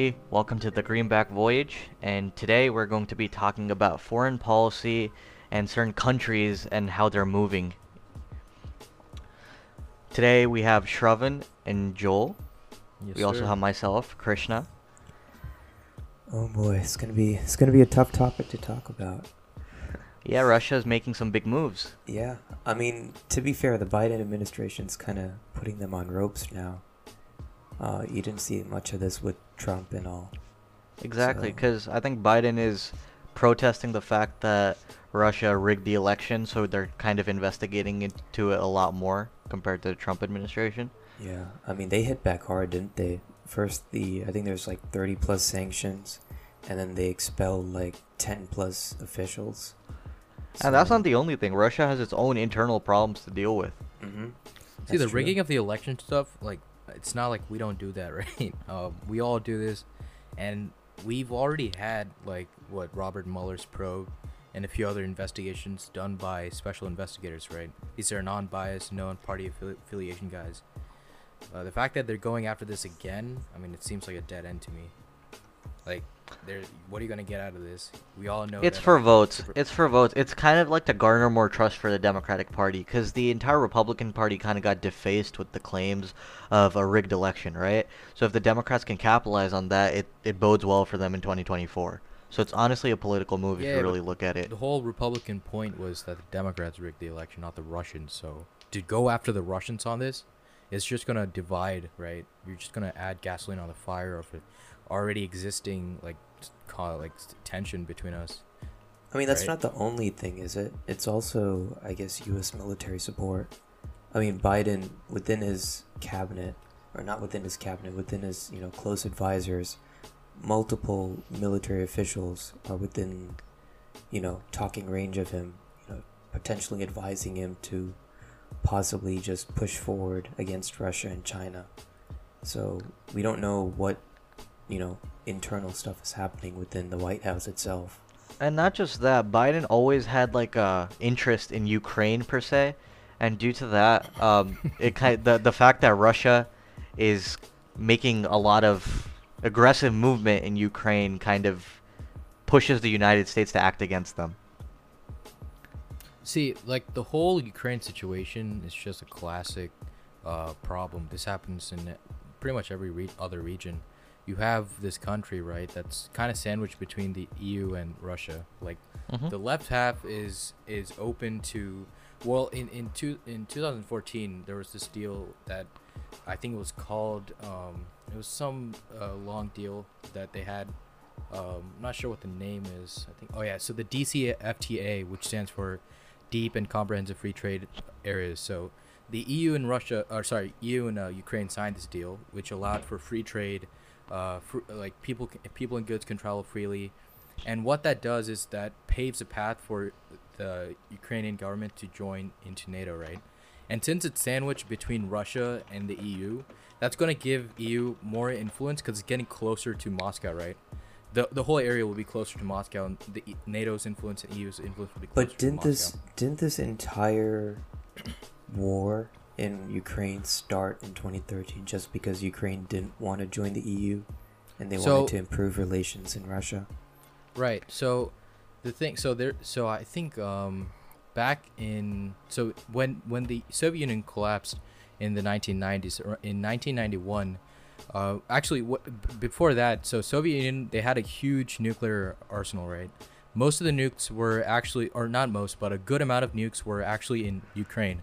Hello, everybody. Welcome to the Greenback Voyage. And today we're going to be talking about foreign policy and certain countries and how they're moving. Today we have Shravan and Joel. Yes, we also have myself, Krishna. Oh boy, it's gonna be it's gonna be a tough topic to talk about. Yeah, Russia is making some big moves. Yeah, I mean, to be fair, the Biden administration's kind of putting them on ropes now. Uh, you didn't see much of this with Trump and all. Exactly, So- because I think Biden is protesting the fact that Russia rigged the election, so they're kind of investigating into it a lot more compared to the Trump administration. Yeah, I mean, they hit back hard, didn't they? First, the I think there's like 30 plus sanctions, and then they expelled like 10 plus officials. And that's not the only thing. Russia has its own internal problems to deal with. Mm-hmm. See the rigging of the election stuff, like it's not like we don't do that, right? Um, we all do this, and we've already had like what Robert Mueller's probe and a few other investigations done by special investigators, right? These are non-biased, non-party affili- affiliation guys. Uh, the fact that they're going after this again, I mean, it seems like a dead end to me. Like, what are you gonna get out of this? We all know It's for votes. Super- It's for votes. It's kind of like to garner more trust for the Democratic Party because the entire Republican Party kind of got defaced with the claims of a rigged election, right? So if the Democrats can capitalize on that, it, it bodes well for them in 2024. So it's honestly a political move if you really look at it. The whole Republican point was that the Democrats rigged the election, not the Russians. So to go after the Russians on this, it's just gonna divide, right? You're just gonna add gasoline on the fire of an already existing like call it, like tension between us. I mean, that's Right. not the only thing, is it? It's also, I guess, U.S. military support. I mean, Biden, within his cabinet, or not within his cabinet, within his, you know, close advisors, multiple military officials are within, you know, talking range of him, you know, potentially advising him to possibly just push forward against Russia and China. So we don't know what, you know, internal stuff is happening within the White House itself. And not just that, Biden always had like a interest in Ukraine per se, and due to that, um, it kind the the fact that Russia is making a lot of aggressive movement in Ukraine kind of pushes the United States to act against them. See, like the whole Ukraine situation is just a classic uh, problem. This happens in pretty much every re- other region. You have this country, right, that's kind of sandwiched between the EU and Russia. Like Mhm. the left half is is open to well in in two in 2014 there was this deal that I think it was called um, it was some uh, long deal that they had um, I'm not sure what the name is I think oh yeah so the DCFTA which stands for deep and comprehensive free trade areas so the EU and Russia or sorry EU and uh, Ukraine signed this deal which allowed for free trade uh, fr- like people people and goods can travel freely and what that does is that paves a path for the Ukrainian government to join into NATO, right? And since it's sandwiched between Russia and the EU, that's going to give EU more influence because it's getting closer to Moscow, right? The, the whole area will be closer to Moscow, and the NATO's influence and EU's influence will be closer But didn't this didn't this entire war in Ukraine start in 2013 just because Ukraine didn't want to join the EU and they So- wanted to improve relations in Russia? Right. So the thing so there so I think um back in so when when the Soviet Union collapsed in the 1990s or in 1991 uh actually what b- before that so Soviet Union they had a huge nuclear arsenal, right? Most of the nukes were actually or not most but a good amount of nukes were actually in Ukraine.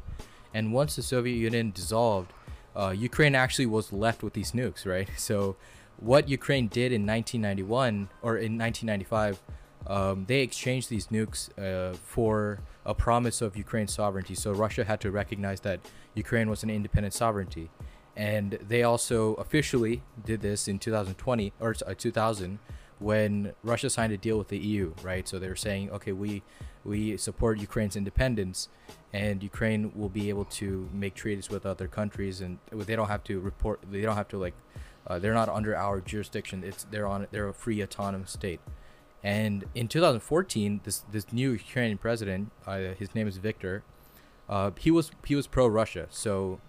And once the Soviet Union dissolved, uh, Ukraine actually was left with these nukes, right? So what Ukraine did in 1991 or in 1995, um, they exchanged these nukes uh, for a promise of Ukraine's sovereignty. So Russia had to recognize that Ukraine was an independent sovereignty, and they also officially did this in 2020 or uh, 2000 when Russia signed a deal with the EU, right? So they were saying, okay, we we support Ukraine's independence, and Ukraine will be able to make treaties with other countries, and they don't have to report. They don't have to like uh, they're not under our jurisdiction. It's they're on they're a free autonomous state. And in 2014, this this new Ukrainian president, uh, his name is Viktor, uh, he was he was pro Russia. So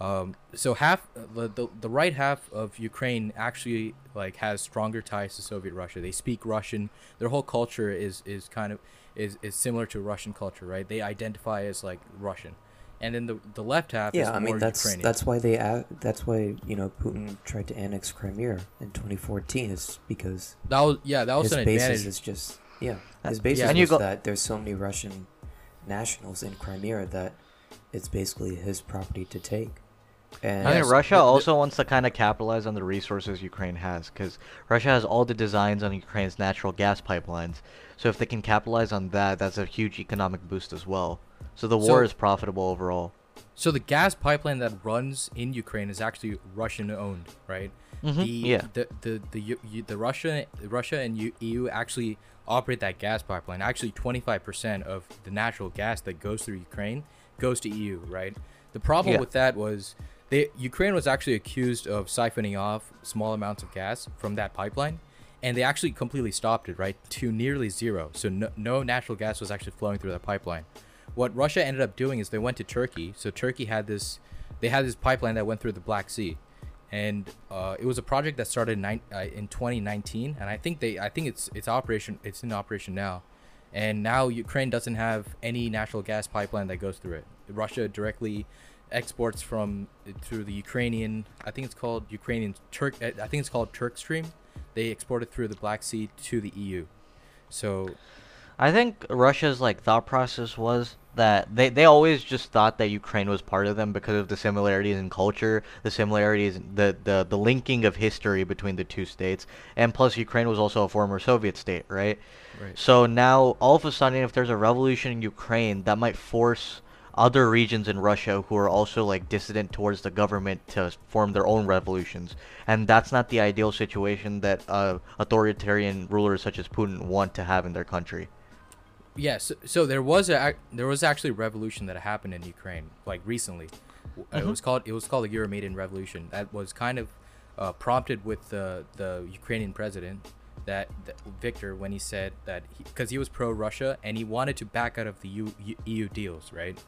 Um, so half the, the the right half of Ukraine actually like has stronger ties to Soviet Russia. They speak Russian. Their whole culture is is kind of is, is similar to Russian culture, right? They identify as like Russian, and then the the left half is Yeah, I mean more that's Ukrainian. that's why they a- that's why you know Putin tried to annex Crimea in 2014 is because that was yeah that was his an basis advantage. is just yeah Uh, his basis yeah. And you was go- that there's so many Russian nationals in Crimea that it's basically his property to take. And I Yes, Russia the- the- also wants to kind of capitalize on the resources Ukraine has, because Russia has all the designs on Ukraine's natural gas pipelines. So if they can capitalize on that, that's a huge economic boost as well. So the war So- is profitable overall. So the gas pipeline that runs in Ukraine is actually Russian owned, right? Mm-hmm. The, yeah. The the the U- U- the Russia Russia and EU actually operate that gas pipeline. Actually, 25% of the natural gas that goes through Ukraine goes to EU, right? The problem Yeah. with that was they Ukraine was actually accused of siphoning off small amounts of gas from that pipeline. And they actually completely stopped it, right, to nearly zero. So no, no natural gas was actually flowing through that pipeline what Russia ended up doing is they went to Turkey. So Turkey had this, they had this pipeline that went through the Black Sea, and uh, it was a project that started in, uh, in 2019, and I think they, I think it's it's operation, it's in operation now, and now Ukraine doesn't have any natural gas pipeline that goes through it. Russia directly exports from through the Ukrainian, I think it's called Ukrainian Turk, uh, I think it's called Turk Stream. They export it through the Black Sea to the EU. So I think Russia's like thought process was that they, they always just thought that Ukraine was part of them because of the similarities in culture, the similarities, the, the the linking of history between the two states, and plus Ukraine was also a former Soviet state, right? Right. So now all of a sudden, if there's a revolution in Ukraine, that might force other regions in Russia who are also like dissident towards the government to form their own revolutions, and that's not the ideal situation that uh, authoritarian rulers such as Putin want to have in their country. Yes, so, there was a there was actually a revolution that happened in Ukraine like recently. Uh, It was called it was called the Euromaidan Revolution. That was kind of uh, prompted with the the Ukrainian president that, that Victor when he said that because he, was pro Russia and he wanted to back out of the U, U, EU deals, right?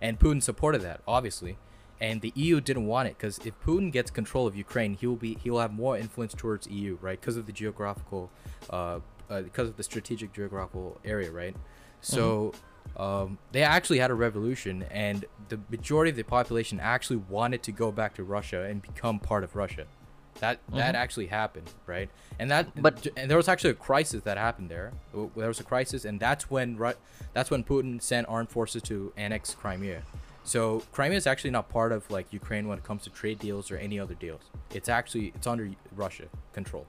And Putin supported that obviously, and the EU didn't want it because if Putin gets control of Ukraine, he will be he will have more influence towards EU, right? Because of the geographical, uh, uh, because of the strategic geographical area, right? So um, they actually had a revolution, and the majority of the population actually wanted to go back to Russia and become part of Russia. That that Mhm. actually happened, right? And that But- and there was actually a crisis that happened there. There was a crisis, and that's when that's when Putin sent armed forces to annex Crimea. So Crimea is actually not part of like Ukraine when it comes to trade deals or any other deals. It's actually it's under Russia control.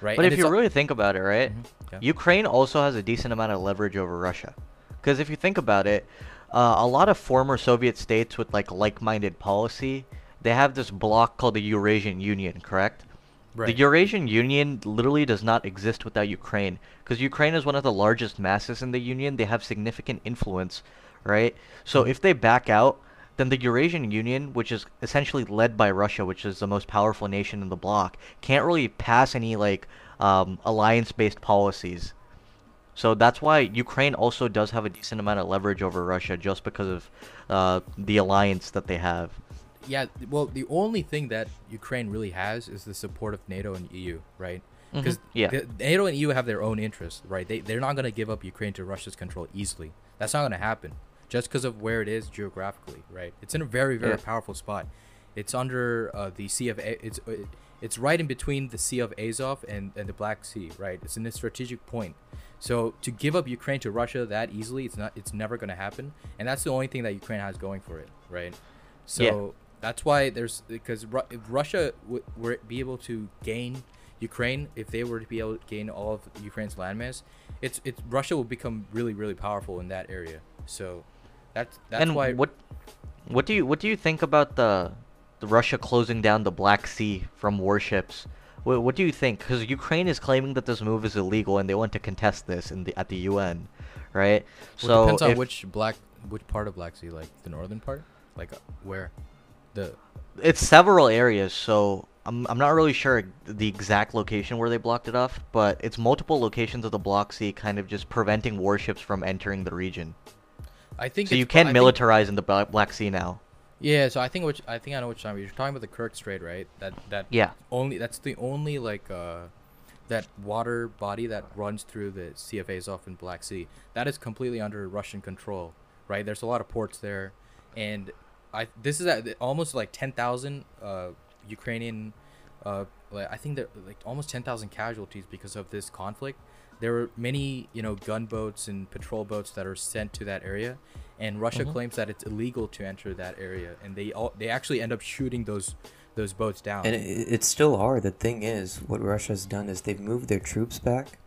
Right. But And if you really think about it, right? Mhm, yeah. Ukraine also has a decent amount of leverage over Russia. Because if you think about it, uh, a lot of former Soviet states with like like-minded policy, they have this bloc called the Eurasian Union, correct? The Eurasian Union literally does not exist without Ukraine, because Ukraine is one of the largest masses in the Union. They have significant influence, right? So if they back out, then the Eurasian Union, which is essentially led by Russia, which is the most powerful nation in the bloc, can't really pass any like um, alliance-based policies. So that's why Ukraine also does have a decent amount of leverage over Russia, just because of uh, the alliance that they have. Yeah well the only thing that ukraine really has is the support of nato and eu right? Because Mhm, yeah. nato and eu have their own interests right? They, they're not going to give up ukraine to russia's control easily. That's not going to happen just because of where it is geographically right? It's in a very very Yeah. powerful spot. It's under uh, the sea of A- it's uh, it's right in between the sea of azov and, and the black sea right? It's in a strategic point. So to give up ukraine to russia that easily it's not it's never going to happen and that's the only thing that ukraine has going for it right? So. That's why there's because Ru- if Russia w- were be able to gain Ukraine, if they were to be able to gain all of Ukraine's landmass, it's it's Russia will become really really powerful in that area. So that's that's and why what what do you what do you think about the the Russia closing down the Black Sea from warships? What, what do you think? Because Ukraine is claiming that this move is illegal and they want to contest this in the at the UN, right? well, so depends on if- which black which part of Black Sea, like the northern part, like uh, where the it's several areas, so I'm I'm not really sure the exact location where they blocked it off, but it's multiple locations of the Black Sea, kind of just preventing warships from entering the region. I think So you can I think- militarize in the Black Sea now. Yeah, so I think which I think I know which time you're talking about the Kerch Strait, right? That that Yeah. only that's the only like uh that water body that runs through the Sea of Azov in Black Sea. That is completely under Russian control, right? There's a lot of ports there, and I this is at almost like ten thousand uh Ukrainian uh I think that like almost ten thousand casualties because of this conflict. There were many you know gunboats and patrol boats that are sent to that area, and Russia Mhm. claims that it's illegal to enter that area, and they all they actually end up shooting those those boats down. And it, it still are. The thing is, what Russia's done is they've moved their troops back,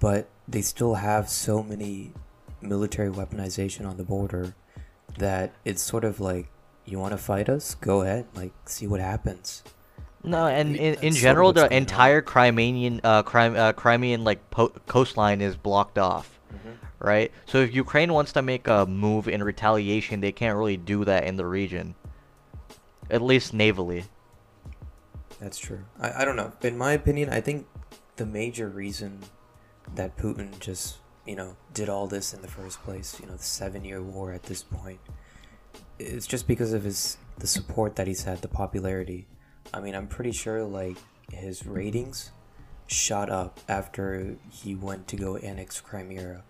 but they still have so many military weaponization on the border that it's sort of like, you want to fight us? Go ahead. Like, see what happens. No, and in, in general, the going on. entire Crimean, uh, Crim- uh, Crimean like po- coastline is blocked off, right? So if Ukraine wants to make a move in retaliation, they can't really do that in the region, at least navally. That's true. I, I don't know. In my opinion, I think the major reason that Putin just, you know, did all this in the first place, you know, the seven year war at this point, it's just because of his the support that he's had, the popularity. I mean, I'm pretty sure like his ratings shot up after he went to go annex Crimea.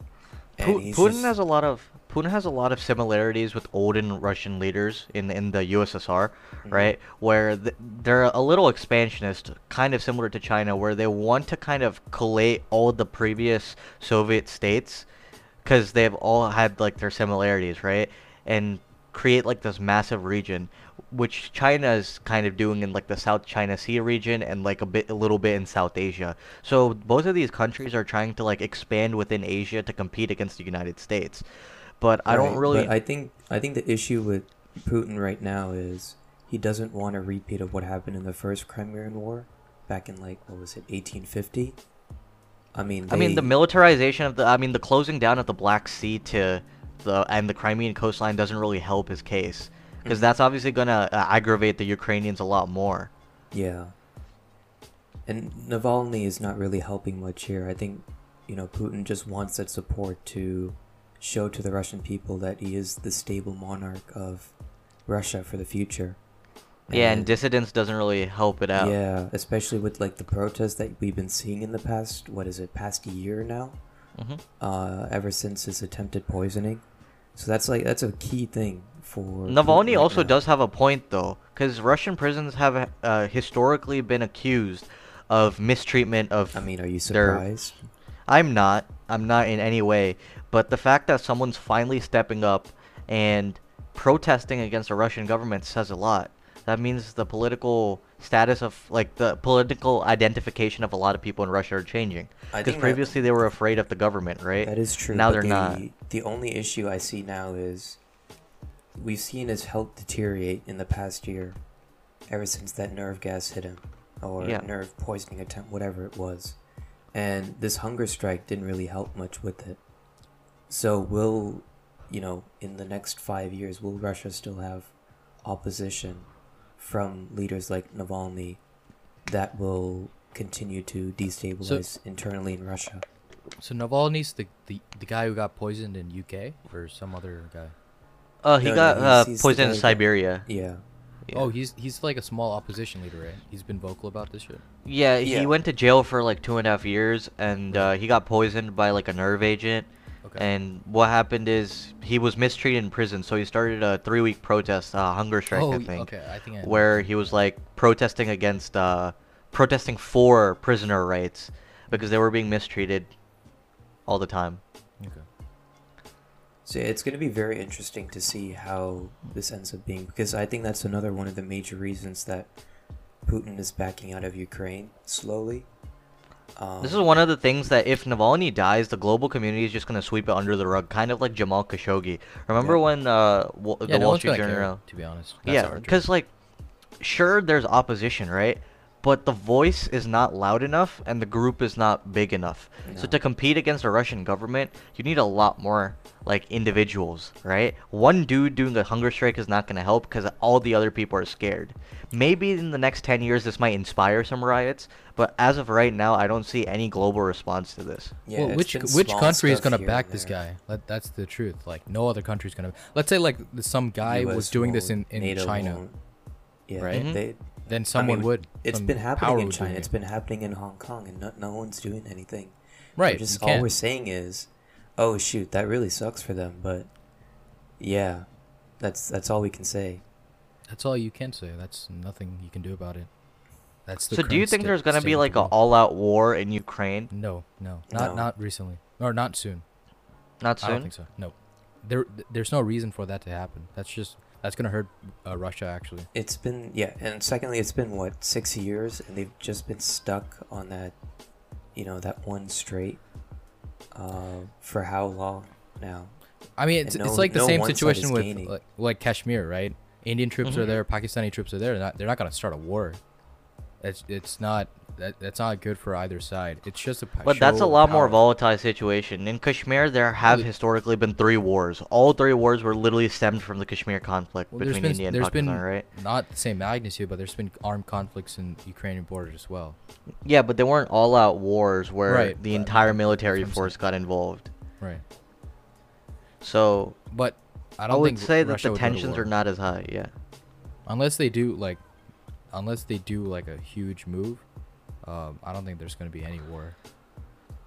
Putin just- has a lot of Putin has a lot of similarities with olden Russian leaders in in the USSR, Mm-hmm. right? Where th- they're a little expansionist, kind of similar to China, where they want to kind of collate all the previous Soviet states, because they've all had like their similarities, right? And create like this massive region, which China is kind of doing in like the South China Sea region and like a bit, a little bit in South Asia. So both of these countries are trying to like expand within Asia to compete against the United States. But I don't really. I think I think the issue with Putin right now is he doesn't want a repeat of what happened in the first Crimean War back in like what was it 1850. I mean, I mean, the militarization of the. I mean, the closing down of the Black Sea to the and the Crimean coastline doesn't really help his case, because Mhm. that's obviously gonna uh, aggravate the Ukrainians a lot more. Yeah. And Navalny is not really helping much here. I think, you know, Putin just wants that support to show to the Russian people that he is the stable monarch of Russia for the future. Yeah, and dissidence doesn't really help it out. Yeah, especially with like the protests that we've been seeing in the past, what is it, past year now? Hmm uh, ever since his attempted poisoning. So that's like that's a key thing for Navalny right also now. does have a point though, because Russian prisons have uh, historically been accused of mistreatment of. I mean, are you their- surprised? I'm not. I'm not in any way. But the fact that someone's finally stepping up and protesting against the Russian government says a lot. That means the political status of, like, the political identification of a lot of people in Russia are changing. Because think that- previously they were afraid of the government, right? That is true. Now they're the, not. The only issue I see now is we've seen his health deteriorate in the past year, ever since that nerve gas hit him, or Yeah. nerve poisoning attempt, whatever it was. And this hunger strike didn't really help much with it. So will, you know, in the next five years, will Russia still have opposition from leaders like Navalny that will continue to destabilize internally in Russia? So Navalny's the, the the guy who got poisoned in UK or some other guy. Uh, he No, no, got he's- uh, he's poisoned in guy Siberia. Yeah. Yeah. Oh, he's he's like a small opposition leader, right? He's been vocal about this shit. Yeah, he Yeah. went to jail for like two and a half years, and uh, he got poisoned by like a nerve agent. Okay. And what happened is he was mistreated in prison, so he started a three-week protest, uh, hunger strike, oh, I y- think, okay. I think I where he was like protesting against, uh, protesting for prisoner rights because they were being mistreated all the time. Okay. So it's going to be very interesting to see how this ends up being because I think that's another one of the major reasons that Putin is backing out of Ukraine slowly. Um, This is one of the things that if Navalny dies, the global community is just gonna sweep it under the rug, kind of like Jamal Khashoggi. Remember Yeah. when uh, Wa- Yeah, the no Wall Street gonna care, Journal? to be honest. That's yeah, because like, sure, there's opposition, right? but the voice is not loud enough and the group is not big enough. So to compete against the Russian government, you need a lot more like individuals, right? One dude doing a hunger strike is not going to help because all the other people are scared. Maybe in the next 10 years this might inspire some riots, but as of right now, I don't see any global response to this. Yeah, well, which which country is gonna back this guy? That, that's the truth. Like no other country is gonna. Let's say like some guy was doing this in won't, in NATO China, won't. Yeah, right? They, mm-hmm. then I someone mean, would. It's some been happening in China. it. It's been happening in Hong Kong, and no, no one's doing anything. right. We're just all can't. we're saying is, oh shoot, that really sucks for them. But yeah, that's that's all we can say. That's all you can say. That's nothing you can do about it. That's the So do you think sta- there's going to be like an all-out war in Ukraine? No, no, not No. not recently, or not soon. Not soon. I don't think so. No, there there's no reason for that to happen. That's just that's gonna hurt uh, Russia actually. It's been yeah, and secondly, it's been what six years, and they've just been stuck on that, you know, that one straight. Uh, for how long now? I mean, it's, And it's like the no same situation with like, like Kashmir, right? Indian troops are Mhm. there, Pakistani troops are there. They're not, they're not gonna start a war. It's it's not that that's not good for either side. It's just a But that's a lot more volatile situation. In Kashmir, there have historically been three wars. All three wars were literally stemmed from the Kashmir conflict Well, between been India and there's Pakistan, been right? not the same magnitude, but there's been armed conflicts in Ukrainian borders as well. Yeah, but they weren't all-out wars where Right, the entire military force got involved. Right. So But I I, don't would think say that Russia the would go to tensions are not as high. Yeah. unless they do like unless they do like a huge move um, i don't think there's going to be any war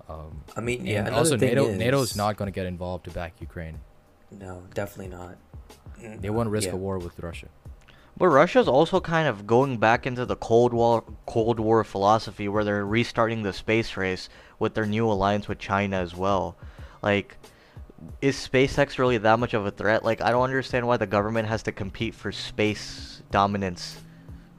um, I mean, yeah. and also thing nato is, nato's not going to get involved to back ukraine No, definitely not. Mm, they won't risk yeah. a war with russia But Russia's also kind of going back into the Cold War Cold War philosophy where they're restarting the space race with their new alliance with China as well. Like is SpaceX really that much of a threat? Like I don't understand why the government has to compete for space dominance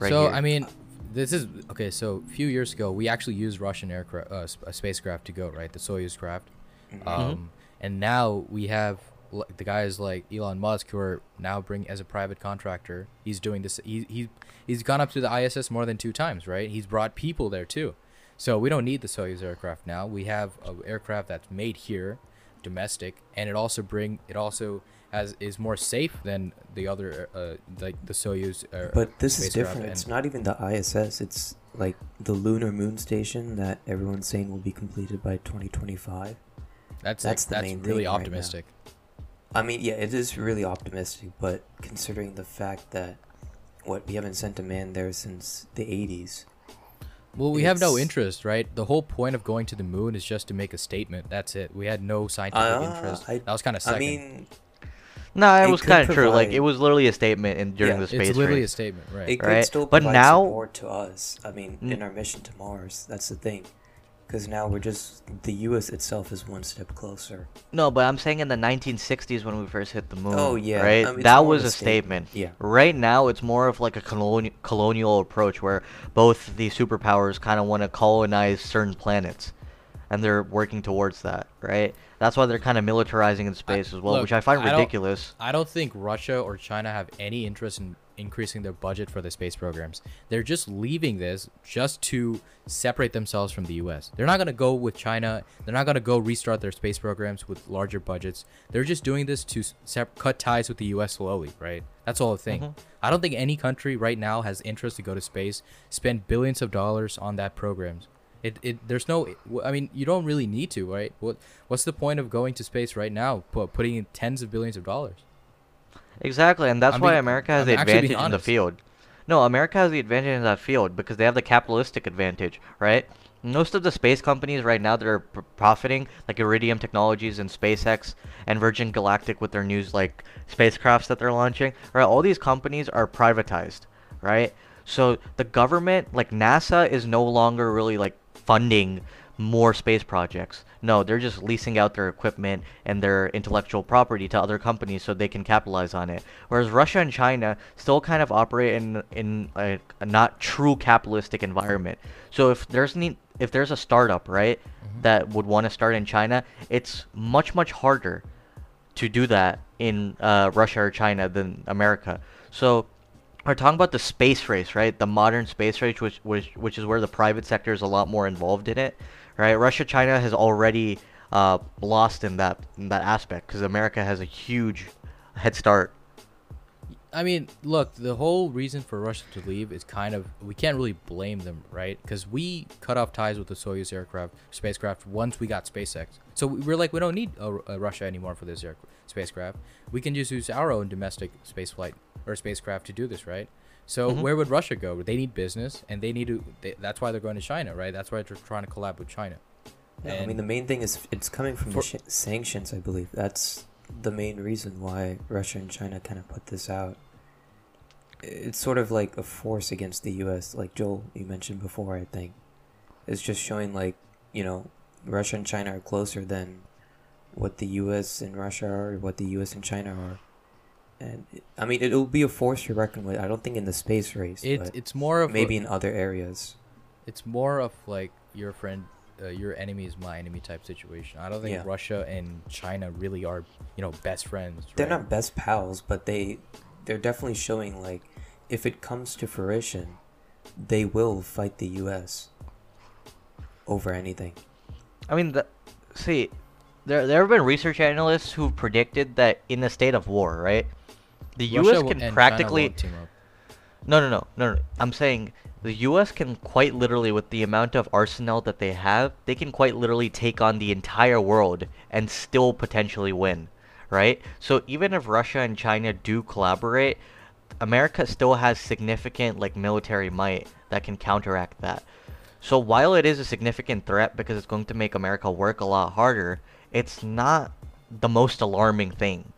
right so here. i mean this is okay so a few years ago we actually used russian aircraft uh, sp- a spacecraft to go right the soyuz craft Mhm. um, and now we have l- the guys like Elon Musk who are now bring as a private contractor. He's doing this. He he he's gone up to the ISS more than two times, right? He's brought people there too. So we don't need the Soyuz aircraft now. We have an aircraft that's made here, domestic, and it also bring it also has is more safe than the other uh, like the Soyuz. Uh, But this is different. It's not even the ISS. It's like the lunar moon station that everyone's saying will be completed by 2025. That's that's that's, the that's main really thing right optimistic. I mean, yeah, it is really optimistic, but considering the fact that what we haven't sent a man there since the 80s. Well, we have no interest, right? The whole point of going to the moon is just to make a statement. That's it. We had no scientific Uh, interest. I- that was kind of I mean, no, it it was kind of true. Like it was literally a statement in during Yeah, the it's space it's literally race. a statement, right? it could Right, still but provide now- support to us. I mean, N- in our mission to Mars. That's the thing. Because now we're just. The US itself is one step closer. No, but I'm saying in the 1960s when we first hit the moon. Oh, yeah, Right. I mean, that was a a statement. statement, yeah. Right now, it's more of like a colonial colonial approach where both the superpowers kind of want to colonize certain planets, and they're working towards that. Right. That's why they're kind of militarizing in space as well, look, which I find I don't- ridiculous. I don't think Russia or China have any interest in increasing their budget for the space programs. They're just leaving this just to separate themselves from the US. They're not going to go with China. They're not going to go restart their space programs with larger budgets. They're just doing this to sep- cut ties with the US slowly, right? That's all I think. Mhm. I don't think any country right now has interest to go to space, spend billions of dollars on that programs. It, it there's no I mean you don't really need to right what what's the point of going to space right now pu- putting in tens of billions of dollars Exactly, and that's I'm why being- America has I'm the advantage in the field. No, America has the advantage in that field because they have the capitalistic advantage, right? Most of the space companies right now that are pr- profiting, like Iridium Technologies and SpaceX and Virgin Galactic with their news like spacecrafts that they're launching, right? All these companies are privatized, right? So the government, like NASA, is no longer really like funding more space projects. No, they're just leasing out their equipment and their intellectual property to other companies so they can capitalize on it. Whereas Russia and China still kind of operate in in a, a not true capitalistic environment. So if there's need, if there's a startup, right, that would want to start in China, it's much much harder to do that in uh, Russia or China than America. So are talking about the space race, right? The modern space race, which which which is where the private sector is a lot more involved in it, right? Russia, China has already uh, lost in that in that aspect because America has a huge head start. I mean, look, the whole reason for Russia to leave is kind of we can't really blame them, right? Because we cut off ties with the Soyuz aircraft spacecraft once we got SpaceX. So we- we're like, we don't need uh, uh, Russia anymore for this spacecraft. We can just use our own domestic space flight or spacecraft to do this, right? So Mhm. where would Russia go? They need business, and they need to. They, that's why they're going to China, right? That's why they're trying to collab with China. Yeah, I mean, the main thing is it's coming from For- sh- sanctions, I believe. That's the main reason why Russia and China kind of put this out. It's sort of like a force against the U.S., like Joel, you mentioned before, I think. It's just showing, like, you know, Russia and China are closer than what the U.S. and Russia are, or what the U.S. and China are. And, it- I mean, it'll be a force to reckon with. I don't think in the space race, It, but it's more of a- maybe in other areas. it's more of like your friend uh, your enemy is my enemy type situation i don't think Yeah. russia and china really are you know best friends they're right? not best pals, but they they're definitely showing like if it comes to fruition, they will fight the U.S. over anything. I mean, the, see, there there have been research analysts who predicted that in a state of war, right, the Russia U.S. can practically won't team up. No, no, no, no, no. I'm saying the U.S. can quite literally, with the amount of arsenal that they have, they can quite literally take on the entire world and still potentially win, right? So even if Russia and China do collaborate, America still has significant like military might that can counteract that. So while it is a significant threat because it's going to make America work a lot harder, it's not the most alarming thing.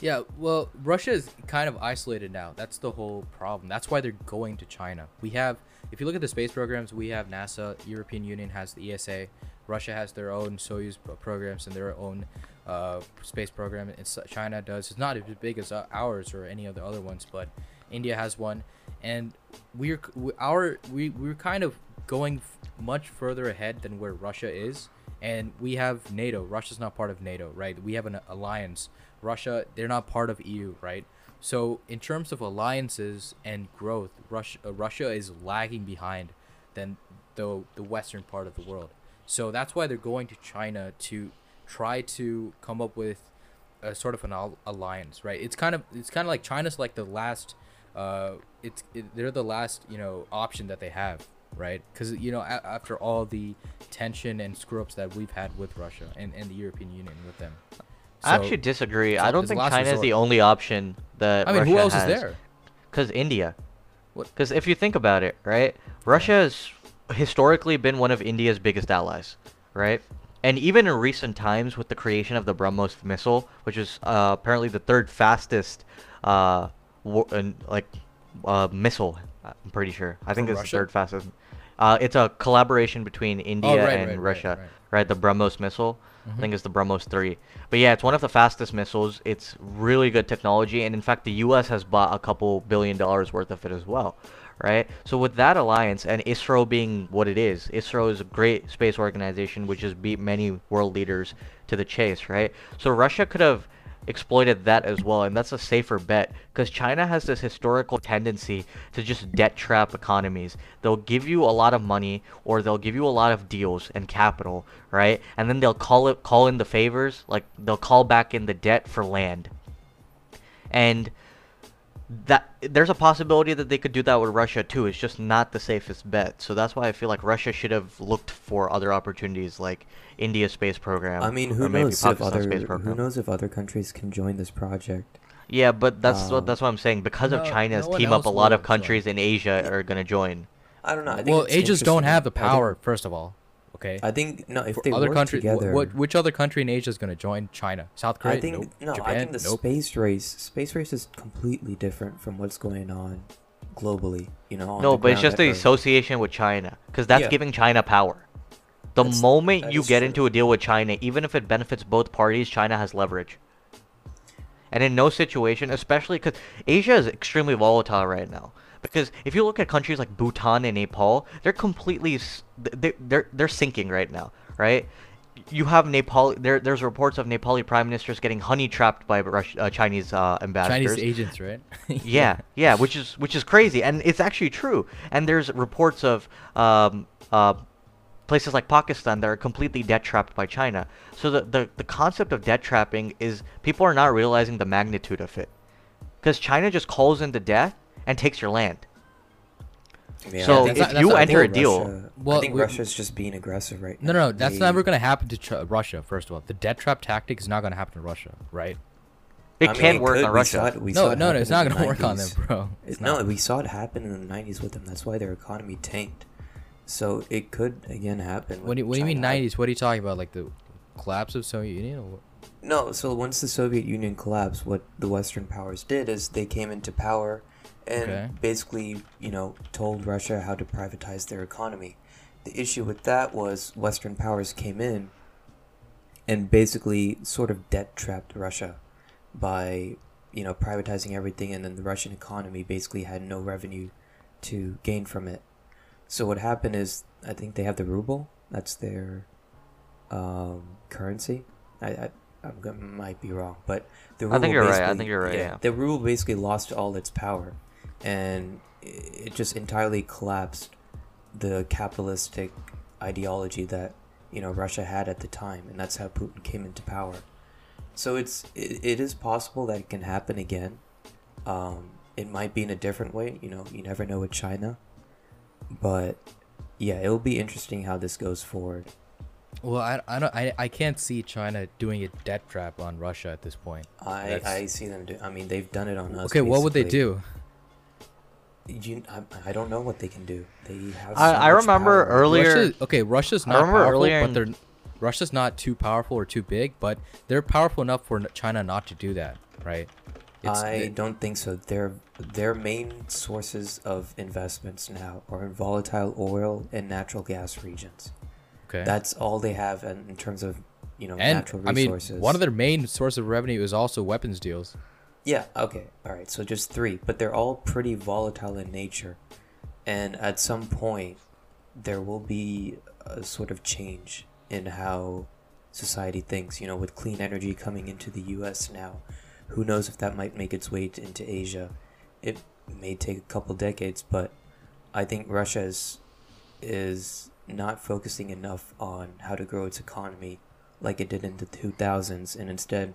Yeah well russia is kind of isolated now. That's the whole problem. That's why they're going to china. We have if you look at the space programs we have nasa european union has the esa russia has their own soyuz programs and their own uh, space program. And china does it's not as big as uh, ours or any of the other ones but india has one. And we're we, our we, we're kind of going f- much further ahead than where russia is. And we have nato. Russia's not part of nato right? We have an alliance russia they're not part of eu right? So in terms of alliances and growth russia uh, russia is lagging behind than the the western part of the world. So that's why they're going to china to try to come up with a sort of an al- alliance right? It's kind of it's kind of like china's like the last uh it's it, they're the last you know option that they have right? Because you know a- after all the tension and screw ups that we've had with russia and, and the european union with them I actually disagree. so I don't think China is the only option that i mean Russia who else has. is there Because India. Because if you think about it, right, Russia has historically been one of India's biggest allies, right? And even in recent times, with the creation of the BrahMos missile, which is uh, apparently the third fastest, uh, war, uh, like, uh, missile, I'm pretty sure. I think From it's Russia? the third fastest. Uh, it's a collaboration between India Oh, right, and right, right, Russia, right. right? The BrahMos missile. I Mhm. think it's the BrahMos 3. But yeah, it's one of the fastest missiles. It's really good technology, and in fact, the U.S. has bought a couple billion dollars worth of it as well, right? So with that alliance and ISRO being what it is, ISRO is a great space organization which has beat many world leaders to the chase, right? So Russia could have exploited that as well, and that's a safer bet because China has this historical tendency to just debt trap economies. They'll give you a lot of money or they'll give you a lot of deals and capital, right? And then they'll call it call in the favors, like they'll call back in the debt for land. And that there's a possibility that they could do that with Russia too. It's just not the safest bet. So that's why I feel like Russia should have looked for other opportunities like India's space program. I mean, who or maybe knows if other space who knows if other countries can join this project? Yeah, but that's what Um, that's what I'm saying. Because of China's no team up, a lot of countries in Asia are gonna join. I don't know. I think well it's asians don't have the I think- power first of all okay I think no. If For they other work countries together, what which other country in asia is going to join china south korea I think nope. no. Japan I think the nope. space race, space race is completely different from what's going on globally. You know. No, but it's just the Earth. association with China, because that's Yeah. giving China power. The That's- moment you get true. into a deal with China, even if it benefits both parties, China has leverage. And in no situation, especially because Asia is extremely volatile right now. Because if you look at countries like Bhutan and Nepal, they're completely they- they're they're sinking right now, right? you have Nepal. There, there's reports of Nepali prime ministers getting honey trapped by Rush, uh, Chinese uh, ambassadors. Chinese agents, right? yeah, yeah, which is which is crazy, and it's actually true. And there's reports of um, uh, places like Pakistan that are completely debt trapped by China. So the, the the concept of debt trapping is people are not realizing the magnitude of it, because China just calls in the debt and takes your land. Yeah, So if it's- you I enter a deal- Russia- Well, I think we- Russia's just being aggressive right No, now. no, no. That's They- never gonna happen to Ch- Russia. First of all, the debt trap tactic is not gonna happen to Russia, right? It I mean, can it work could. on We Russia. saw it- we no, saw no, no. It's not gonna work on them, bro. It's no, not. we saw it happen in the '90s with them. That's why their economy tanked. So it could again happen. What do you, what do you mean '90s? What are you talking about? Like the collapse of Soviet Union? Or what? No, so once the Soviet Union collapsed, what the Western powers did is they came into power and Okay. basically, you know, told Russia how to privatize their economy. The issue with that was Western powers came in and basically sort of debt trapped Russia by, you know, privatizing everything and then the Russian economy basically had no revenue to gain from it. So what happened is I think they have the ruble, that's their um, currency. I, I I'm gonna, might be wrong, but the I think you're right, I think you're right, yeah. the ruble basically lost all its power, and it just entirely collapsed the capitalistic ideology that you know Russia had at the time, and that's how Putin came into power. So it's it, it is possible that it can happen again. Um, it might be in a different way. You know, you never know with China, but yeah, it'll be interesting how this goes forward. Well, I, I don't I, I can't see China doing a debt trap on Russia at this point. I That's- I see them do. I mean, they've done it on us. Okay, what would they do? You, I, I don't know what they can do. They have. I- so I much remember power. earlier- Russia, okay, Russia's I not remember powerful, earlier but they're Russia's not too powerful or too big, but they're powerful enough for China not to do that, right? I it- don't think so. Their their main sources of investments now are in volatile oil and natural gas regions. okay. That's all they have in, in terms of you know and natural I mean, resources. one of their main source of revenue is also weapons deals. Yeah, okay. All right. So just 3, but they're all pretty volatile in nature. And at some point there will be a sort of change in how society thinks, you know, with clean energy coming into the US now. Who knows if that might make its way to, into Asia. It may take a couple decades, but I think Russia is is not focusing enough on how to grow its economy like it did in the 2000s and instead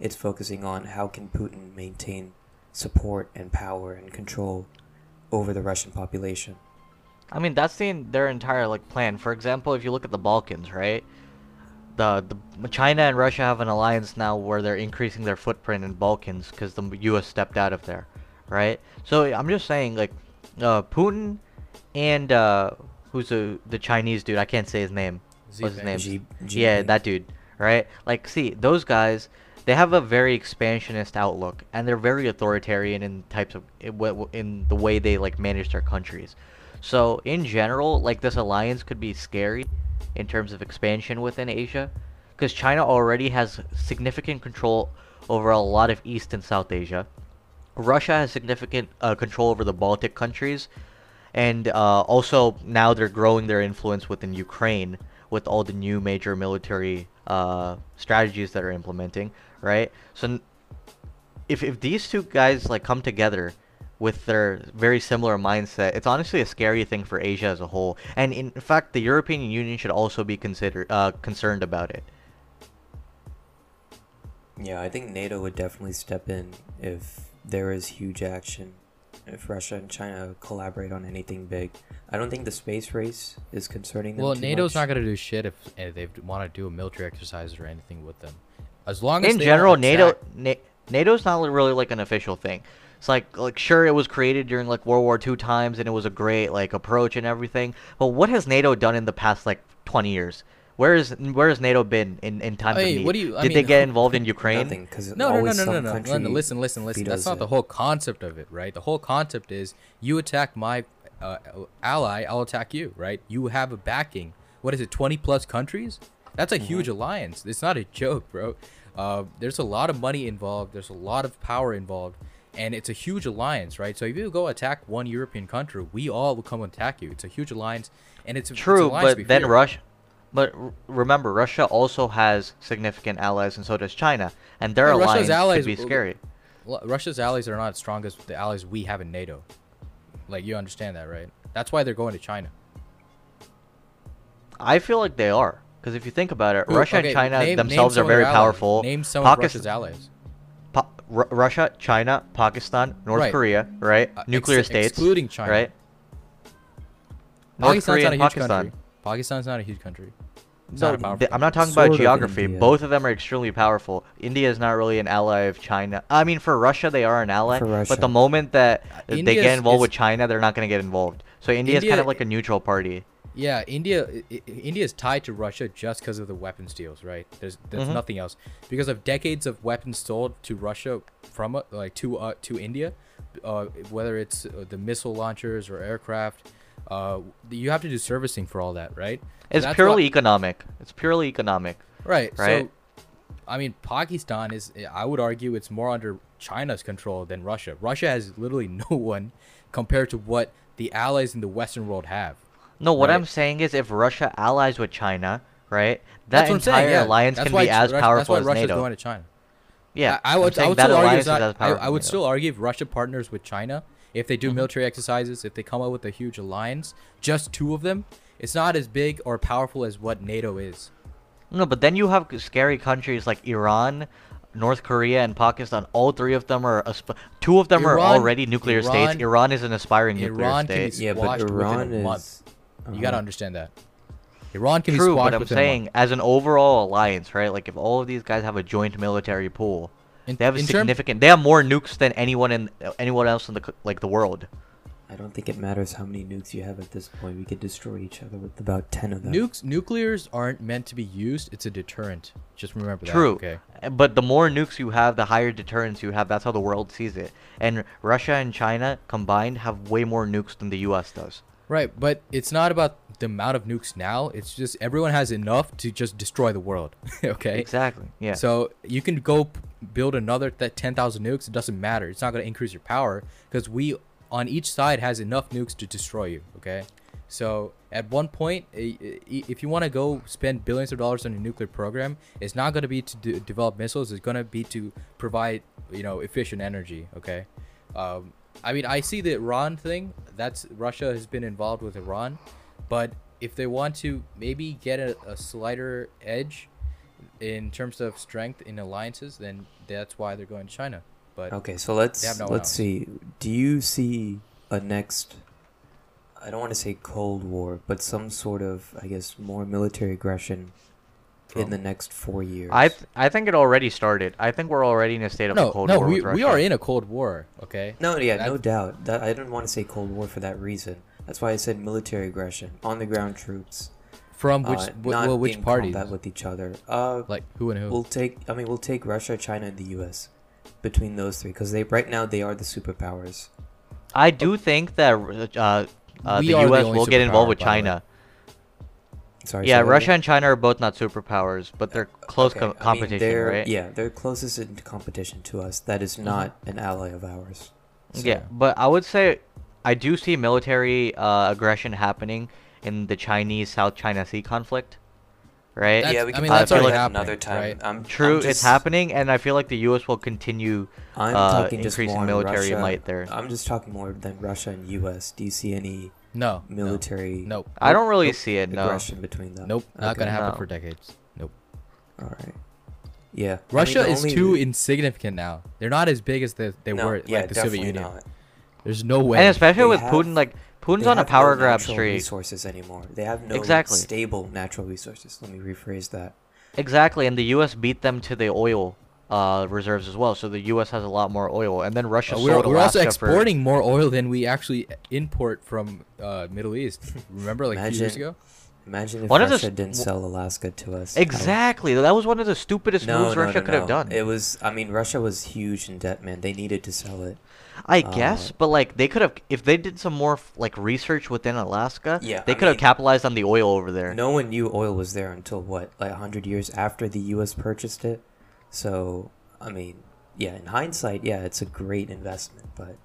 it's focusing on how can Putin maintain support and power and control over the Russian population. I mean, that's the their entire like plan. For example, if you look at the Balkans, right? The, the China and Russia have an alliance now where they're increasing their footprint in Balkans because the U.S. stepped out of there, right? So I'm just saying, like, uh, Putin and uh, who's the the Chinese dude? I can't say his name. What's his name? Xi- Xi yeah, that dude, right? Like, see, those guys, they have a very expansionist outlook, and they're very authoritarian in types of in, the way they like manage their countries. So in general, like this alliance could be scary in terms of expansion within Asia, because China already has significant control over a lot of East and South Asia. Russia has significant uh, control over the Baltic countries, and uh, also now they're growing their influence within Ukraine with all the new major military uh, strategies that are implementing, right? So if if these two guys like come together with their very similar mindset, it's honestly a scary thing for Asia as a whole. And in fact, the European Union should also be considered uh, concerned about it. Yeah, I think NATO would definitely step in if there is huge action. If Russia and China collaborate on anything big, I don't think the space race is concerning them. Well, too NATO's much. not gonna do shit if, if they want to do a military exercise or anything with them. As long as in general, NATO Na- NATO's not really like an official thing. It's like like sure it was created during like World War II times and it was a great like approach and everything. But what has NATO done in the past like 20 years? Where is where has NATO been in in times Hey, of need? what do you- I Did they get involved in Ukraine? Nothing, No, no, no, no, no, some no, no. Listen, listen, listen. That's vetoes not the whole concept of it, right? The whole concept is you attack my uh, ally, I'll attack you, right? You have a backing. What is it, 20 plus countries? That's a huge alliance. It's not a joke, bro. Uh, there's a lot of money involved. There's a lot of power involved, and it's a huge alliance, right? So if you go attack one European country, we all will come attack you. It's a huge alliance, and it's it's True, alliance but then. Russia, But remember, Russia also has significant allies, and so does China, and their Yeah, alliance Russia's allies could be scary. Russia's allies are not as strong as the allies we have in NATO. Like you understand that, right? That's why they're going to China. I feel like they are, because if you think about it, Who- Russia okay, and China name- name themselves some are very powerful. Name some of Pakistan- Russia's allies. Pa- Ru- Russia, China, Pakistan, North Right. Korea, right? Uh, Nuclear ex- states, excluding China. right? North Pakistan's Korea not a and huge Pakistan. country. Pakistan's not a huge country. It's No, not a powerful th- I'm not talking about Sort of geography. India. Both of them are extremely powerful. India is not really an ally of China. I mean, for Russia, they are an ally. But the moment that Uh, they get involved with China, they're not going to get involved. So India is kind of like a neutral party. Yeah, India. India is tied to Russia just because of the weapons deals, right? There's there's Mhm. nothing else because of decades of weapons sold to Russia from uh, like to uh, to India, uh, whether it's uh, the missile launchers or aircraft. Uh, you have to do servicing for all that, right? It's purely economic. It's purely economic. right. right? So, I mean, Pakistan is. I would argue it's more under China's control than Russia. Russia has literally no one compared to what the allies in the Western world have. No, what Right. I'm saying is if Russia allies with China, right, That's that what I'm saying, entire yeah. alliance That's can be as Russia- powerful That's why as Russia's NATO. going to China. yeah, I, I would, I would that still argue alliance it's is not, as I, powerful I would still argue if Russia partners with China, if they do Mhm. military exercises, if they come up with a huge alliance, just two of them, it's not as big or powerful as what NATO is. No, but then you have scary countries like Iran, North Korea, and Pakistan. All three of them are asp- two of them are already nuclear states. Iran- Iran is an aspiring nuclear Iran can be state. Yeah, but within a Iran month. is. You gotta uh-huh. understand that. Iran can be True, squashed but I'm saying month. as an overall alliance, right? Like if all of these guys have a joint military pool, In, they have a in term- significant. they have more nukes than anyone in anyone else in the like the world. I don't think it matters how many nukes you have at this point. We could destroy each other with about ten of them. nukes, nuclears aren't meant to be used. It's a deterrent. Just remember that. True. Okay. But the more nukes you have, the higher deterrence you have. That's how the world sees it. And Russia and China combined have way more nukes than the U.S. does. Right, but it's not about the amount of nukes now. It's just everyone has enough to just destroy the world. okay. Exactly. Yeah. So you can go p- build another that 10,000 nukes. It doesn't matter. It's not going to increase your power because we on each side has enough nukes to destroy you. Okay. So at one point, if you want to go spend billions of dollars on a nuclear program, it's not going to be to de- develop missiles. It's going to be to provide, you know, efficient energy. Okay. Um, I mean, I see the Iran thing. That's Russia has been involved with Iran, but if they want to maybe get a, a slighter edge in terms of strength in alliances, then that's why they're going to China. But Okay, so let's no let's else. see. Do you see a next? I don't want to say Cold War, but some sort of, I guess, more military aggression in the next four years. I th- I think it already started. I think we're already in a state of a no, cold no, war we, we are in a cold war. Okay. no, yeah, no doubt. That I didn't want to say Cold War for that reason. That's why I said military aggression, on the ground troops. From which uh, wh- not well, which in parties? combat with each other. Uh, Like who and who? we'll take. I mean, we'll take Russia, China, and the U.S. Between those three, because they right now they are the superpowers. I do think that uh, uh, the are the U.S. only will get involved superpower, with by. China. Sorry. Yeah, say that Russia and China are both not superpowers, but they're close Okay, co- I mean, competition, they're- right? Yeah, they're closest in competition to us. That is not an ally of ours. Yeah, but I would say I do see military uh, aggression happening in the Chinese South China Sea conflict, right? That's- yeah, we I can mean, talk that's about already that happening, another time. right? I'm, True, I'm it's happening, and I feel like the U.S. will continue I'm uh, talking increasing military Russia. might there. I'm just talking more than Russia and U.S. Do you see any no. no, military Nope. I don't really Nope. see it. No. aggression between them? Nope. Not Okay. gonna happen No. for decades. Nope. All right. Yeah. I mean, Russia is only- too insignificant now. They're not as big as they, they no, were yeah, like the Soviet Union. Not. There's no way. And especially They with have- Putin, like Putin's on a power no grab natural streak. resources anymore. They have no Exactly. stable natural resources. Let me rephrase that. Exactly, and the U.S. beat them to the oil uh, reserves as well. So the U.S. has a lot more oil, and then Russia Uh, sold we're, we're also Alaska for- exporting more oil than we actually import from uh, Middle East. Remember, like a few years Imagine- ago. Imagine if One of the Russia didn't sell Alaska to us. Exactly, that was one of the stupidest No, moves no, Russia no, could have no. done. It was. I mean, Russia was huge in debt, man. They needed to sell it. I uh, guess, but like they could have, if they did some more like research within Alaska, Yeah, they I could have capitalized on the oil over there. No one knew oil was there until what, like hundred years after the U.S. purchased it. So, I mean, yeah. In hindsight, yeah, it's a great investment, but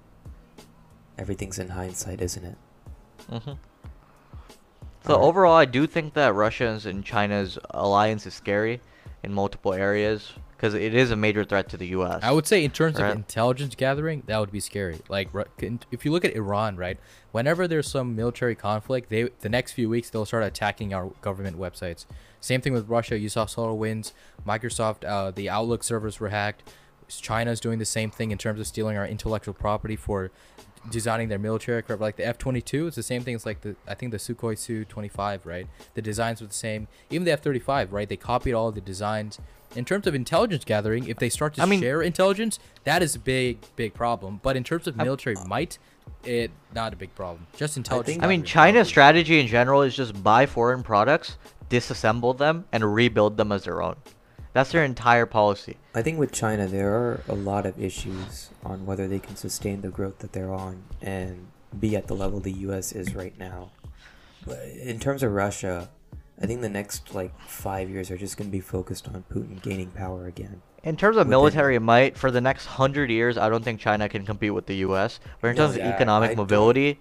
everything's in hindsight, isn't it? hmm So Alright. overall, I do think that Russia's and China's alliance is scary in multiple areas because it is a major threat to the U.S. I would say in terms Right. of intelligence gathering, that would be scary. Like if you look at Iran, right? Whenever there's some military conflict, they the next few weeks they'll start attacking our government websites. Same thing with Russia. You saw SolarWinds, Microsoft, uh, the Outlook servers were hacked. China's doing the same thing in terms of stealing our intellectual property for designing their military aircraft. Like the F-22, it's the same thing as like the I think the Sukhoi Su-25, right? The designs were the same. Even the F-35, right? They copied all the designs. In terms of intelligence gathering, if they start to I mean- share intelligence, that is a big, big problem. But in terms of I- military might, it not a big problem. Just intelligence. think- I mean, China's probably. strategy in general is just buy foreign products, disassemble them, and rebuild them as their own. That's their entire policy. I think with China, there are a lot of issues on whether they can sustain the growth that they're on and be at the level the U.S. is right now. But in terms of Russia, I think the next like five years are just going to be focused on Putin gaining power again. In terms of military might, for the next hundred years, I don't think China can compete with the U.S. But in No, terms yeah, of economic I don't- mobility,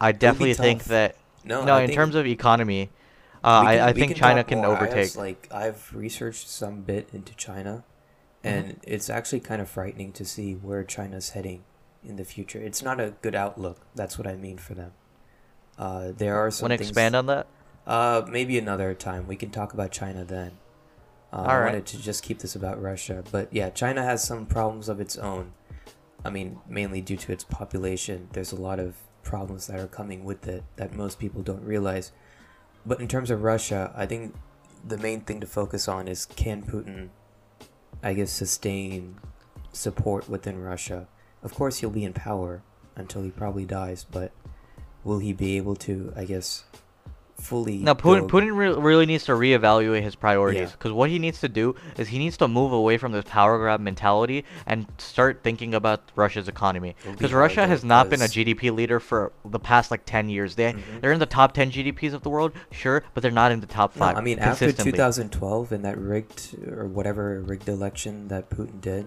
I definitely think that No, no. I in terms of economy, uh, we I, I think China can more. Overtake. like I've researched some bit into China, and it's actually kind of frightening to see where China's heading in the future. It's not a good outlook. That's what I mean for them. Uh, there are some Want to expand on that? Uh, maybe another time. We can talk about China then. Uh, I wanted to just keep this about Russia, but yeah, China has some problems of its own. I mean, mainly due to its population. There's a lot of problems that are coming with it that most people don't realize. But in terms of Russia, I think the main thing to focus on is can Putin, I guess, sustain support within Russia? Of course, he'll be in power until he probably dies, but will he be able to, I guess, fully. No, Putin, go- Putin re- really needs to reevaluate his priorities Yeah. because what he needs to do is he needs to move away from this power grab mentality and start thinking about Russia's economy. Because Russia has not been a GDP leader for the past like 10 years. They Mhm. they're in the top 10 GDPs of the world, sure, but they're not in the top No, five. I mean, after 2012 and that rigged or whatever rigged election that Putin did,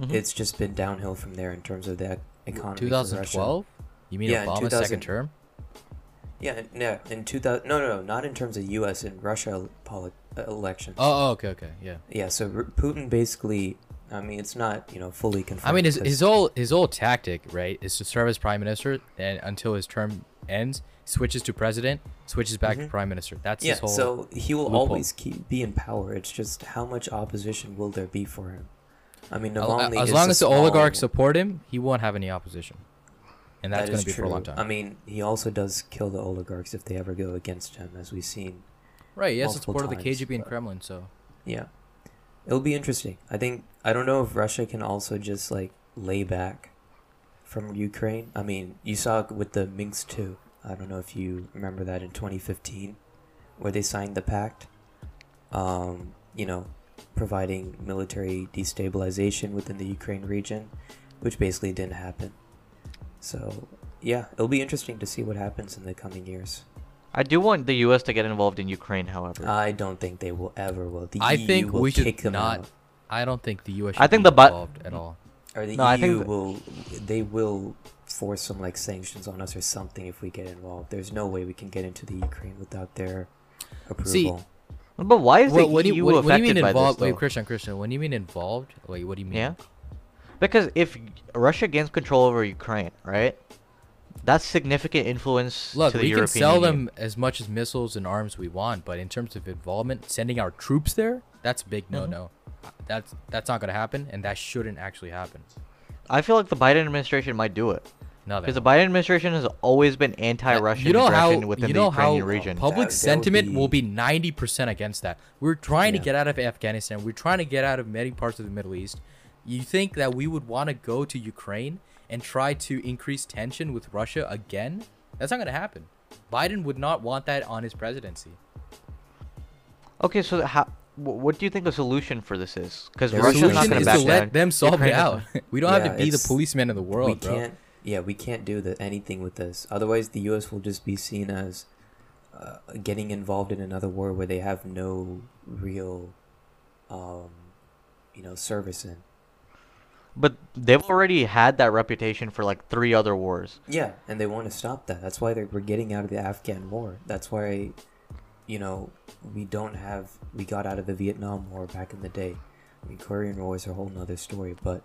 Mhm. it's just been downhill from there in terms of the economy. 2012. You mean Yeah, Obama's second term? Yeah, no, in 2000. No, no, no, not in terms of U.S. and Russia poli- uh, elections. Oh, oh, okay, okay, yeah. Yeah, so R- Putin basically. I mean, it's not you know fully confirmed. I mean, his his whole his whole tactic, right, is to serve as prime minister, and until his term ends, switches to president, switches back to Mhm. prime minister. That's Yeah, his whole. so he will loophole. always keep be in power. It's just how much opposition will there be for him? I mean, Al- Navalny as long as the oligarchs support him, he won't have any opposition, and that's That going to be for a long true. time. I mean, he also does kill the oligarchs if they ever go against him, as we've seen. right? Yes, it's part of the KGB and Kremlin, so Yeah, it'll be interesting. I think I don't know if Russia can also just like lay back from Ukraine. I mean, you saw it with the Minsk two. I don't know if you remember that in 2015, where they signed the pact. Um, you know, providing military destabilization within the Ukraine region, which basically didn't happen. So yeah, it'll be interesting to see what happens in the coming years. I do want the U.S. to get involved in Ukraine, however. I don't think they will ever will. The I EU think will we should kick them not- out. I don't think the U.S. I think be the bu- involved at all. Or the No, I think th- will, they will force some like sanctions on us or something if we get involved. There's no way we can get into the Ukraine without their approval. See, but why is What, the what do EU you, what, what do you affected mean by involved? this? Wait. Christian, Christian. When you mean involved, wait, what do you mean? Yeah. Because if Russia gains control over Ukraine, right? That's significant influence Look, to the we European can sell Union. them as much as missiles and arms we want, but in terms of involvement, sending our troops there, that's a big Mm-hmm. no-no. That's that's not gonna happen, and that shouldn't actually happen. I feel like the Biden administration might do it. No, Because the Biden administration has always been anti-Russian you know how within you the know how region. Public that would sentiment be- will be ninety percent against that. We're trying to get out of Afghanistan. We're trying to get out of many parts of the Middle East. You think that we would want to go to Ukraine and try to increase tension with Russia again? That's not gonna happen. Biden would not want that on his presidency. Okay, so how, what do you think the solution for this is? Because The Russia's not going to back to let down. them solve Ukraine it is out. we don't have to be the policeman of the world, we bro. can't. Yeah, we can't do the, anything with this. Otherwise, the U.S. will just be seen as uh, getting involved in another war where they have no real, um, you know, service in. But they've already had that reputation for like three other wars. Yeah, and they want to stop that. That's why they're we're getting out of the Afghan war. That's why, you know, we don't have we got out of the Vietnam War back in the day. I mean, Korean War is a whole nother story, but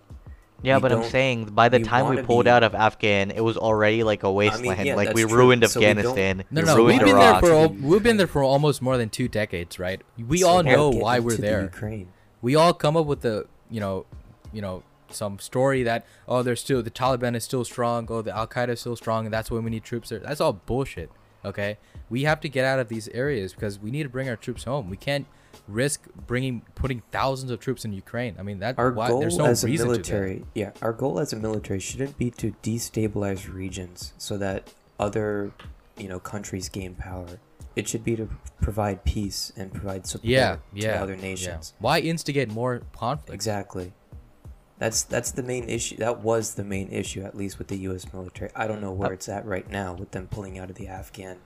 Yeah, but I'm saying by the we time we pulled be- out of Afghan, it was already like a wasteland. yeah, like we true. ruined So Afghanistan. No, we no, ruined we've been there for al- Iraq. we've been there for almost more than two decades, right? We so all know why we're to the there. Ukraine. We all come up with the you know, you know, some story that oh, they're still the Taliban is still strong, oh, the Al Qaeda is still strong, and that's why we need troops there. That's all bullshit. Okay, we have to get out of these areas because we need to bring our troops home. We can't risk bringing putting thousands of troops in Ukraine. I mean that Our why, goal there's no as a reason to military, yeah, our goal as a military shouldn't be to destabilize regions so that other, you know, countries gain power. It should be to provide peace and provide support Yeah, to yeah, other yeah. nations. Why instigate more conflict? Exactly. That's that's the main issue. That was the main issue, at least with the U.S. military. I don't know where Uh, it's at right now with them pulling out of the Afghan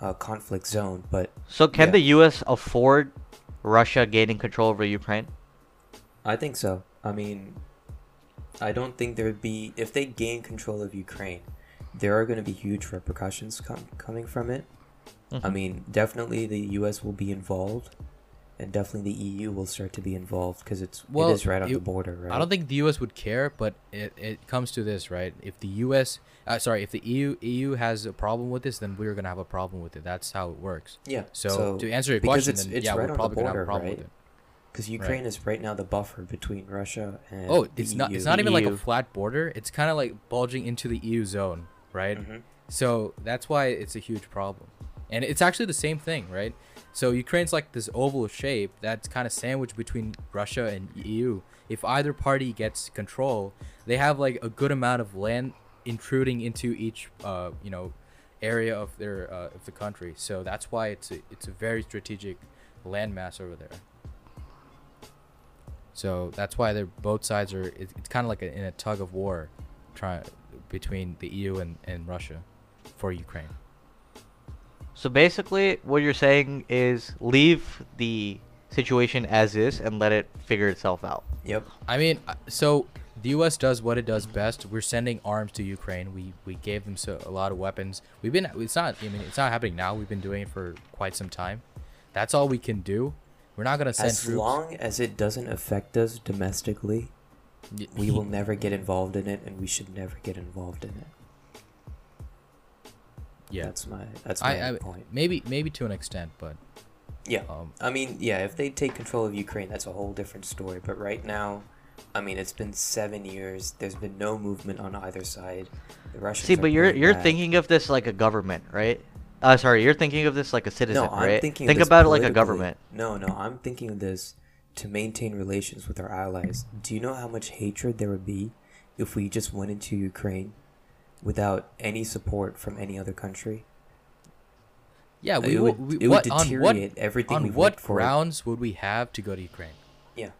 uh, conflict zone, but So can Yeah. the U.S. afford Russia gaining control over Ukraine? I think so. I mean, I don't think there'd be if they gain control of Ukraine, there are going to be huge repercussions com- coming from it. I Mhm. mean, definitely the U.S. will be involved, and definitely the EU will start to be involved because it's Well, it is right on it- the border, right? I don't think the U.S. would care, but it, it comes to this, right? If the U.S. Uh, sorry, if the EU EU has a problem with this, then we're gonna have a problem with it. That's how it works. Yeah. So, to answer your question, it's, then it's yeah, right we're probably the gonna have a problem right? with it. Because Ukraine is right now the buffer between Russia and Oh, it's not. EU. It's not even like a flat border. It's kind of like bulging into the EU zone, right? Mhm. So that's why it's a huge problem, and it's actually the same thing, right? So Ukraine's like this oval shape that's kind of sandwiched between Russia and EU. If either party gets control, they have like a good amount of land intruding into each, uh, you know, area of their uh, of the country. So that's why it's a, it's a very strategic landmass over there. So that's why they're both sides are. It's, it's kind of like a, in a tug of war, trying between the EU and, and Russia for Ukraine. So basically, what you're saying is leave the situation as is and let it figure itself out. Yep. I mean, uh, so the U.S. does what it does best. We're sending arms to Ukraine. We we gave them so, a lot of weapons. We've been. It's not. I mean, it's not happening now. We've been doing it for quite some time. That's all we can do. We're not gonna send As troops. long as it doesn't affect us domestically, we will never get involved in it, and we should never get involved in it. Yeah. That's my that's my I, I point. maybe maybe to an extent, but Yeah. um, I mean, yeah, if they take control of Ukraine, that's a whole different story. But right now, I mean, it's been seven years. There's been no movement on either side. The Russians. See, but you're you're back. thinking of this like a government, right? Uh, sorry, you're thinking of this like a citizen, No, I'm right? thinking. Think this about it like a government. No, no, I'm thinking of this to maintain relations with our allies. Do you know how much hatred there would be if we just went into Ukraine without any support from any other country? yeah, we, it would, we it would what, on what deteriorate everything on what for. grounds would we have to go to Ukraine? Yeah.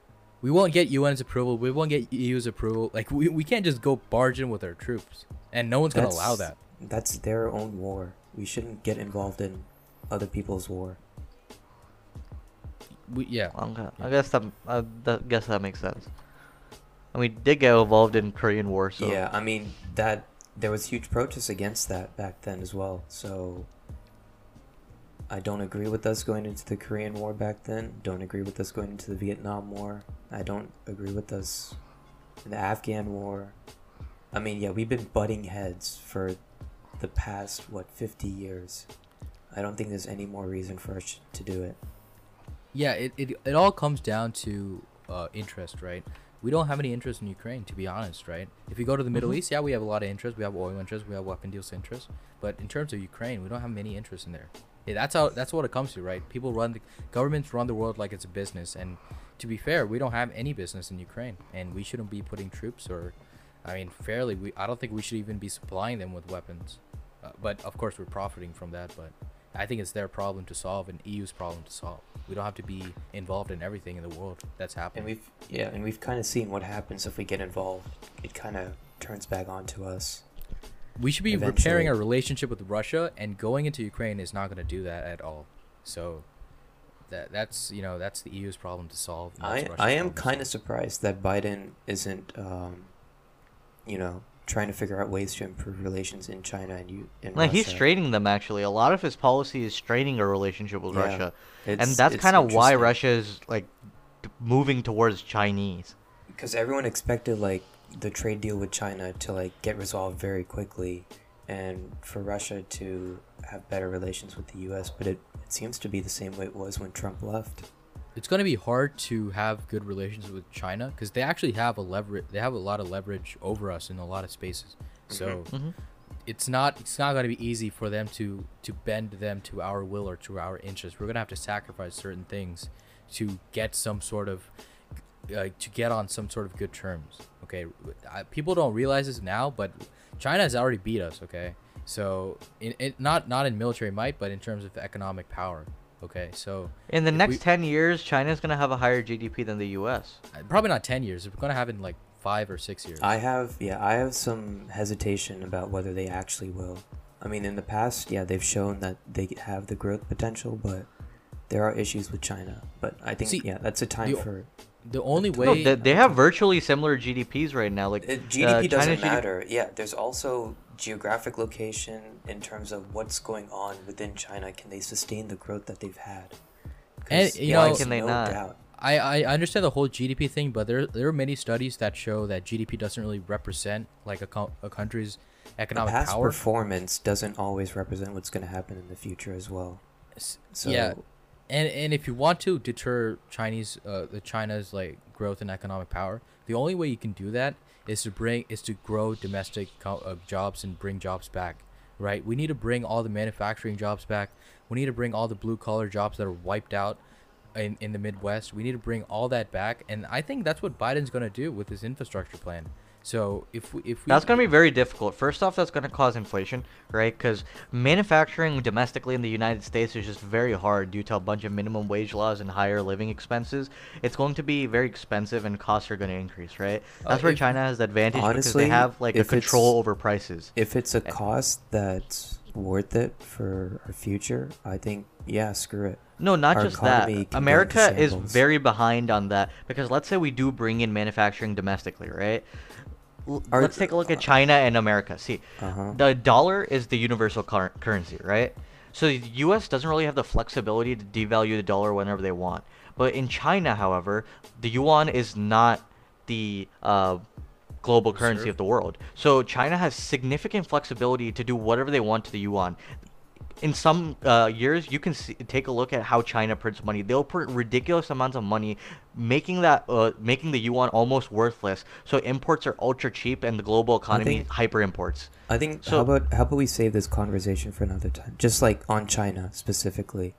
We won't get UN's approval. We won't get EU's approval. Like we, we can't just go barge in with our troops, and no one's gonna allow that. That's their own war. We shouldn't get involved in other people's war. We, yeah, Okay, I guess that uh, I guess that makes sense. And we did get involved in Korean War, so Yeah, I mean that there was huge protests against that back then as well. So I don't agree with us going into the Korean War back then. Don't agree with us going into the Vietnam War. I don't agree with us the Afghan War. I mean, yeah, we've been butting heads for the past what 50 years. I don't think there's any more reason for us to do it. yeah. It, it, it all comes down to uh, interest, right? We don't have any interest in Ukraine, to be honest, right? If you go to the Middle Mhm. East, yeah, we have a lot of interest. We have oil interest. We have weapon deals interest. But in terms of Ukraine, we don't have many interest in there. Yeah, that's how. That's what it comes to, right? People run the governments run the world like it's a business, and to be fair, we don't have any business in Ukraine, and we shouldn't be putting troops or, I mean, fairly, we I don't think we should even be supplying them with weapons. Uh, but of course, we're profiting from that. But I think it's their problem to solve and EU's problem to solve. We don't have to be involved in everything in the world that's And happening. we've yeah, and we've kind of seen what happens if we get involved. It kind of turns back onto us. We should be eventually- repairing our relationship with Russia, and going into Ukraine is not going to do that at all. So that that's you know that's the EU's problem to solve. I Russia's I am kind of surprised that Biden isn't, um, you know, trying to figure out ways to improve relations in China and you in Like he's straining them actually. A lot of his policy is straining a relationship with Yeah. Russia, and that's kind of why. Russia is like moving towards Chinese. because everyone expected like the trade deal with China to like get resolved very quickly, and for Russia to have better relations with the U.S. But it, it seems to be the same way it was when Trump left. It's going to be hard to have good relations with China because they actually have a leverage. They have a lot of leverage over us in a lot of spaces. So Mhm. it's not it's not going to be easy for them to to bend them to our will or to our interest. We're going to have to sacrifice certain things to get some sort of uh, to get on some sort of good terms. Okay, I, people don't realize this now, but China has already beat us. Okay, so in it not not in military might, but in terms of economic power. Okay, so In the next we- 10 years, China's going to have a higher GDP than the US. uh, probably not ten years. We're going to have it in like five or six years. I have yeah, I have some hesitation about whether they actually will. I mean, in the past, yeah, they've shown that they have the growth potential, but there are issues with China. But I think See, yeah, that's a time the- for the only No, way they, they have virtually similar GDPs right now. Like It, uh, GDP doesn't China's GDP matter. Yeah, there's also geographic location in terms of what's going on within China. Can they sustain the growth that they've had? 'Cause, And, you know- Can they no not? doubt. I, I understand the whole GDP thing, but there there are many studies that show that GDP doesn't really represent like a, co- a country's The economic past power. performance doesn't always represent what's going to happen in the future as well. So yeah, and and if you want to deter Chinese uh, the China's like growth and economic power, the only way you can do that is to bring is to grow domestic co- uh, jobs and bring jobs back. Right, we need to bring all the manufacturing jobs back. We need to bring all the blue collar jobs that are wiped out in, in the Midwest. We need to bring all that back, and I think that's what Biden's gonna do with his infrastructure plan. So if we if we That's going to be very difficult. First off, that's going to cause inflation, right? Because manufacturing domestically in the United States is just very hard due to a bunch of minimum wage laws and higher living expenses. It's going to be very expensive and costs are going to increase, right? Uh, That's where if- China has the advantage because they have like a control over prices. if it's a cost that's worth it for our future, I think yeah, screw it. No, not our just that. economy can go into America is very behind on that because let's say we do bring in manufacturing domestically, right? L- Our- let's take a look at China and America. See, Uh-huh. the dollar is the universal cur- currency, right? So the U.S. doesn't really have the flexibility to devalue the dollar whenever they want. But in China, however, the yuan is not the uh, global currency Reserve. of the world. So China has significant flexibility to do whatever they want to the yuan in some uh, years, you can see, take a look at how China prints money. They'll print ridiculous amounts of money, making that uh, making the yuan almost worthless. So imports are ultra cheap, and the global economy think- hyper imports. I think So- how about how about we save this conversation for another time? Just like on China specifically.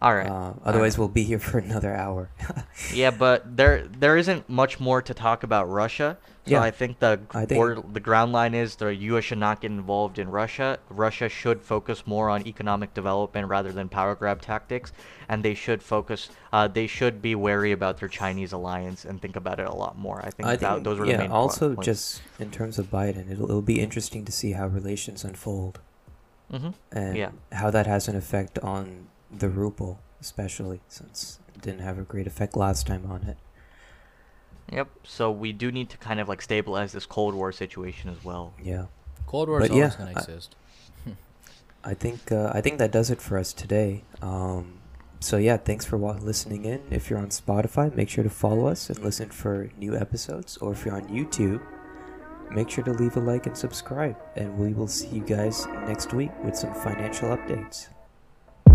All right. Uh, otherwise, we'll be here for another hour. yeah, but there there isn't much more to talk about Russia. So Yeah. I think the I think- border, the ground line is the U.S. should not get involved in Russia. Russia should focus more on economic development rather than power grab tactics, and they should focus. Uh, they should be wary about their Chinese alliance and think about it a lot more. I think, I that, think those were yeah. the main also, points. just in terms of Biden, it'll it'll be interesting to see how relations unfold Mhm. and Yeah. how that has an effect on the ruble, especially since it didn't have a great effect last time on it. Yep. So we do need to kind of like stabilize this Cold War situation as well. Yeah. Cold War is always yeah, gonna I- exist. I think uh, I think that does it for us today. Um, so yeah, thanks for wa- listening in. If you're on Spotify, make sure to follow us and listen for new episodes. Or if you're on YouTube, make sure to leave a like and subscribe. And we will see you guys next week with some financial updates.